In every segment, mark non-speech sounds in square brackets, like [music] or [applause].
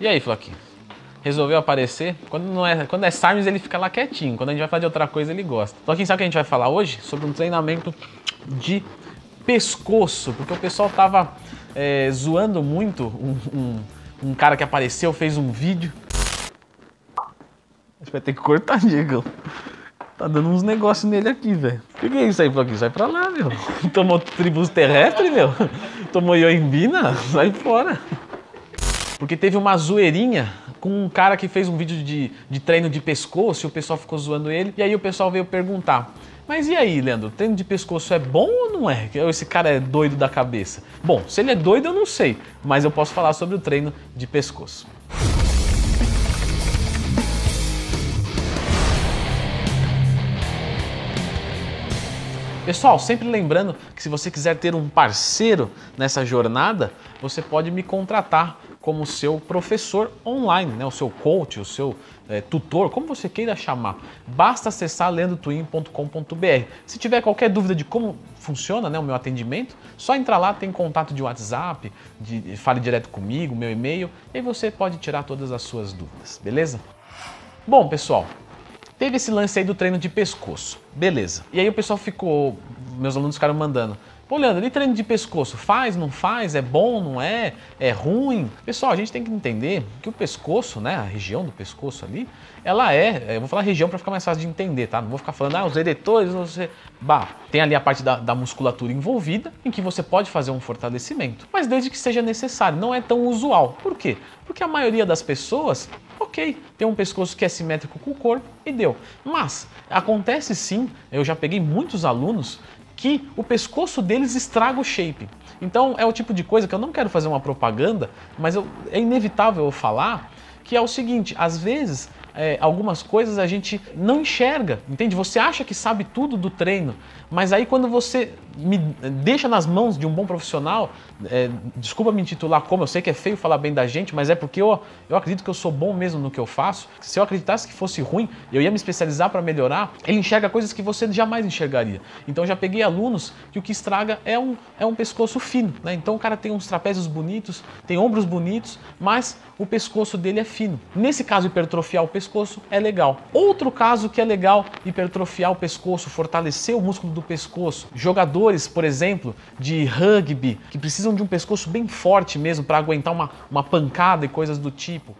E aí, Floquinho? Resolveu aparecer? Quando, não é, quando é ele fica lá quietinho. Quando a gente vai falar de outra coisa, ele gosta. Floquinho, sabe o que a gente vai falar hoje? Sobre um treinamento de pescoço. Porque o pessoal tava é, zoando muito um, um, um cara que apareceu, fez um vídeo. A gente vai ter que cortar, Diego. Tá dando uns negócios nele aqui, velho. O que, é isso aí, Floquinho? Sai pra lá, meu. [laughs] Tomou tribus terrestre, meu. Tomou ioimbina? Sai fora. Porque teve uma zoeirinha com um cara que fez um vídeo de, de treino de pescoço e o pessoal ficou zoando ele. E aí o pessoal veio perguntar: Mas e aí, Leandro, treino de pescoço é bom ou não é? Esse cara é doido da cabeça. Bom, se ele é doido, eu não sei, mas eu posso falar sobre o treino de pescoço. Pessoal, sempre lembrando que se você quiser ter um parceiro nessa jornada, você pode me contratar como seu professor online, né? o seu coach, o seu é, tutor, como você queira chamar. Basta acessar lendotwin.com.br. Se tiver qualquer dúvida de como funciona né, o meu atendimento, só entrar lá, tem contato de WhatsApp, de, fale direto comigo, meu e-mail, e você pode tirar todas as suas dúvidas, beleza? Bom, pessoal, Teve esse lance aí do treino de pescoço. Beleza. E aí o pessoal ficou, meus alunos ficaram mandando. Pô, Leandro, e treino de pescoço? Faz, não faz? É bom, não é? É ruim? Pessoal, a gente tem que entender que o pescoço, né, a região do pescoço ali, ela é, eu vou falar região para ficar mais fácil de entender, tá? Não vou ficar falando, ah, os eretores, você... Bah, tem ali a parte da, da musculatura envolvida, em que você pode fazer um fortalecimento, mas desde que seja necessário, não é tão usual. Por quê? Porque a maioria das pessoas ok, tem um pescoço que é simétrico com o corpo e deu. Mas acontece sim, eu já peguei muitos alunos que o pescoço deles estraga o shape. Então é o tipo de coisa que eu não quero fazer uma propaganda, mas eu, é inevitável eu falar que é o seguinte, às vezes é, algumas coisas a gente não enxerga, entende? Você acha que sabe tudo do treino, mas aí quando você me deixa nas mãos de um bom profissional, é, desculpa me intitular como, eu sei que é feio falar bem da gente, mas é porque eu, eu acredito que eu sou bom mesmo no que eu faço. Se eu acreditasse que fosse ruim, eu ia me especializar para melhorar. Ele enxerga coisas que você jamais enxergaria. Então já peguei alunos que o que estraga é um, é um pescoço fino, né? Então o cara tem uns trapézios bonitos, tem ombros bonitos, mas o pescoço dele é fino. Nesse caso, hipertrofiar o pescoço é legal. Outro caso que é legal hipertrofiar o pescoço, fortalecer o músculo do pescoço. Jogadores, por exemplo, de rugby, que precisam de um pescoço bem forte mesmo para aguentar uma, uma pancada e coisas do tipo.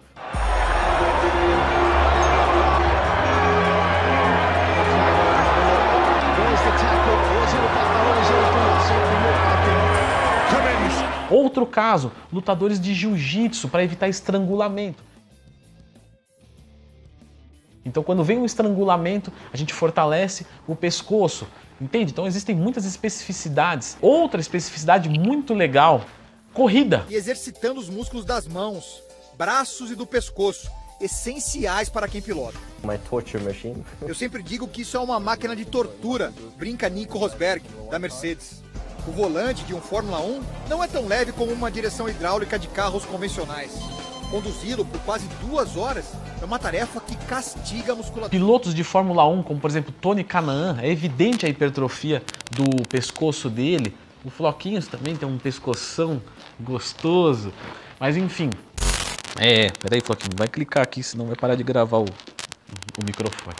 Outro caso, lutadores de jiu-jitsu para evitar estrangulamento. Então, quando vem um estrangulamento, a gente fortalece o pescoço, entende? Então, existem muitas especificidades. Outra especificidade muito legal: corrida. E exercitando os músculos das mãos, braços e do pescoço, essenciais para quem pilota. My torture machine. Eu sempre digo que isso é uma máquina de tortura, brinca Nico Rosberg, da Mercedes. O volante de um Fórmula 1 não é tão leve como uma direção hidráulica de carros convencionais. Conduzi-lo por quase duas horas é uma tarefa que castiga a musculatura. Pilotos de Fórmula 1, como por exemplo Tony Canaan, é evidente a hipertrofia do pescoço dele. O Floquinhos também tem um pescoção gostoso. Mas enfim. É, peraí, Floquinho, vai clicar aqui, senão vai parar de gravar o, o microfone.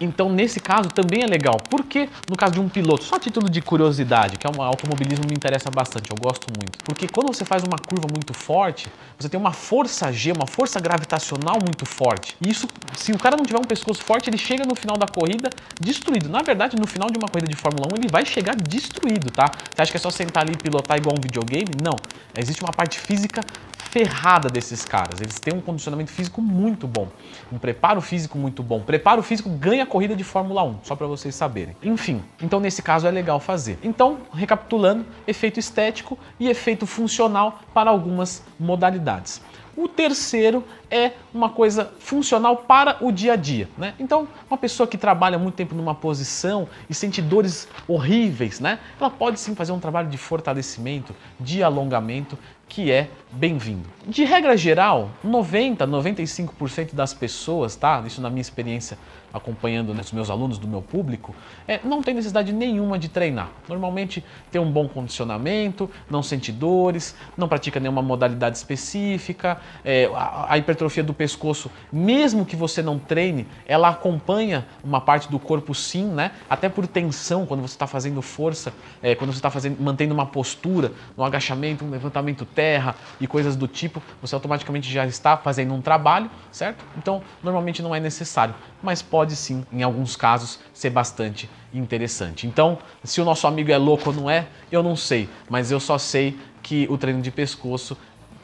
Então, nesse caso, também é legal. Por que no caso de um piloto? Só título de curiosidade, que é um automobilismo me interessa bastante, eu gosto muito. Porque quando você faz uma curva muito forte, você tem uma força G, uma força gravitacional muito forte. E isso, se o cara não tiver um pescoço forte, ele chega no final da corrida destruído. Na verdade, no final de uma corrida de Fórmula 1, ele vai chegar destruído, tá? Você acha que é só sentar ali e pilotar igual um videogame? Não. Existe uma parte física ferrada desses caras. Eles têm um condicionamento físico muito bom, um preparo físico muito bom. Preparo físico ganha corrida de Fórmula 1, só para vocês saberem. Enfim, então nesse caso é legal fazer. Então, recapitulando, efeito estético e efeito funcional para algumas modalidades. O terceiro é uma coisa funcional para o dia a dia. Né? Então, uma pessoa que trabalha muito tempo numa posição e sente dores horríveis, né? ela pode sim fazer um trabalho de fortalecimento, de alongamento, que é bem-vindo. De regra geral, 90, 95% das pessoas, tá? Isso na minha experiência acompanhando né, os meus alunos, do meu público, é, não tem necessidade nenhuma de treinar. Normalmente tem um bom condicionamento, não sente dores, não pratica nenhuma modalidade específica, é, a, a hipertrofia do pescoço, mesmo que você não treine, ela acompanha uma parte do corpo sim, né? Até por tensão, quando você está fazendo força, é, quando você está mantendo uma postura, um agachamento, um levantamento terra e coisas do tipo, você automaticamente já está fazendo um trabalho, certo? Então, normalmente não é necessário, mas pode sim, em alguns casos, ser bastante interessante. Então, se o nosso amigo é louco ou não é, eu não sei, mas eu só sei que o treino de pescoço,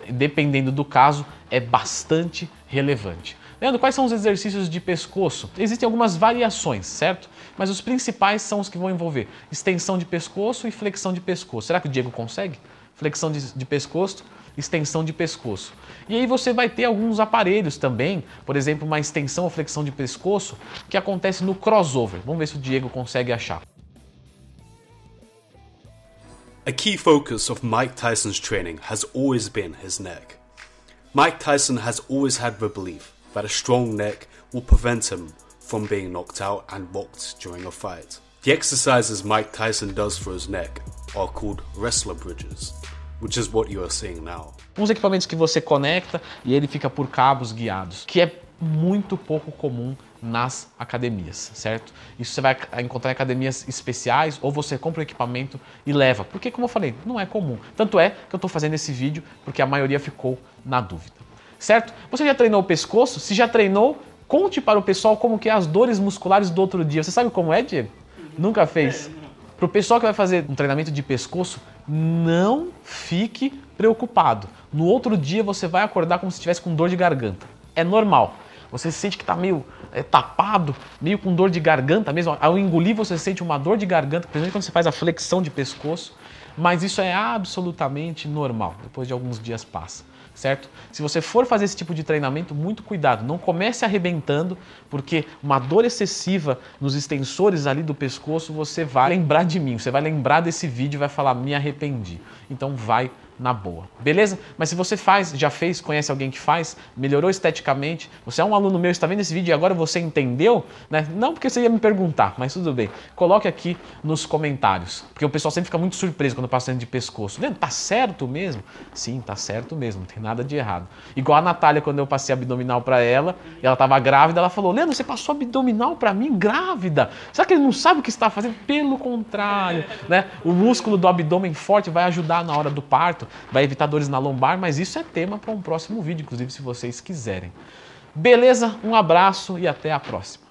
dependendo do caso, é bastante relevante. Leandro, quais são os exercícios de pescoço? Existem algumas variações, certo? Mas os principais são os que vão envolver extensão de pescoço e flexão de pescoço. Será que o Diego consegue? Flexão de, de pescoço, extensão de pescoço. E aí você vai ter alguns aparelhos também, por exemplo, uma extensão ou flexão de pescoço, que acontece no crossover. Vamos ver se o Diego consegue achar. A key focus of Mike Tyson's training has always been his neck. Mike Tyson has always had the belief that a strong neck will prevent him from being knocked out and mocked during a fight. The exercises Mike Tyson does for his neck are called wrestler bridges, which is what you are seeing now. Uns equipamentos que você conecta e ele fica por cabos guiados, que é muito pouco comum nas academias, certo? Isso você vai encontrar em academias especiais ou você compra o equipamento e leva, porque como eu falei, não é comum. Tanto é que eu estou fazendo esse vídeo porque a maioria ficou na dúvida, certo? Você já treinou o pescoço? Se já treinou, conte para o pessoal como que é as dores musculares do outro dia. Você sabe como é, Diego? Nunca fez? Para o pessoal que vai fazer um treinamento de pescoço, não fique preocupado. No outro dia você vai acordar como se estivesse com dor de garganta. É normal. Você sente que está meio é, tapado, meio com dor de garganta mesmo. Ao engolir, você sente uma dor de garganta, principalmente quando você faz a flexão de pescoço. Mas isso é absolutamente normal. Depois de alguns dias passa certo? Se você for fazer esse tipo de treinamento, muito cuidado, não comece arrebentando, porque uma dor excessiva nos extensores ali do pescoço, você vai lembrar de mim, você vai lembrar desse vídeo e vai falar, me arrependi. Então vai na boa, beleza? Mas se você faz, já fez, conhece alguém que faz, melhorou esteticamente, você é um aluno meu, está vendo esse vídeo e agora você entendeu, né? Não porque você ia me perguntar, mas tudo bem. Coloque aqui nos comentários, porque o pessoal sempre fica muito surpreso quando passa de pescoço. Leandro, tá certo mesmo? Sim, tá certo mesmo, não tem nada de errado. Igual a Natália, quando eu passei abdominal para ela, e ela estava grávida, ela falou: Leandro, você passou abdominal para mim grávida? Será que ele não sabe o que está fazendo? Pelo contrário, né? O músculo do abdômen forte vai ajudar na hora do parto vai evitar dores na lombar, mas isso é tema para um próximo vídeo, inclusive se vocês quiserem. Beleza? Um abraço e até a próxima.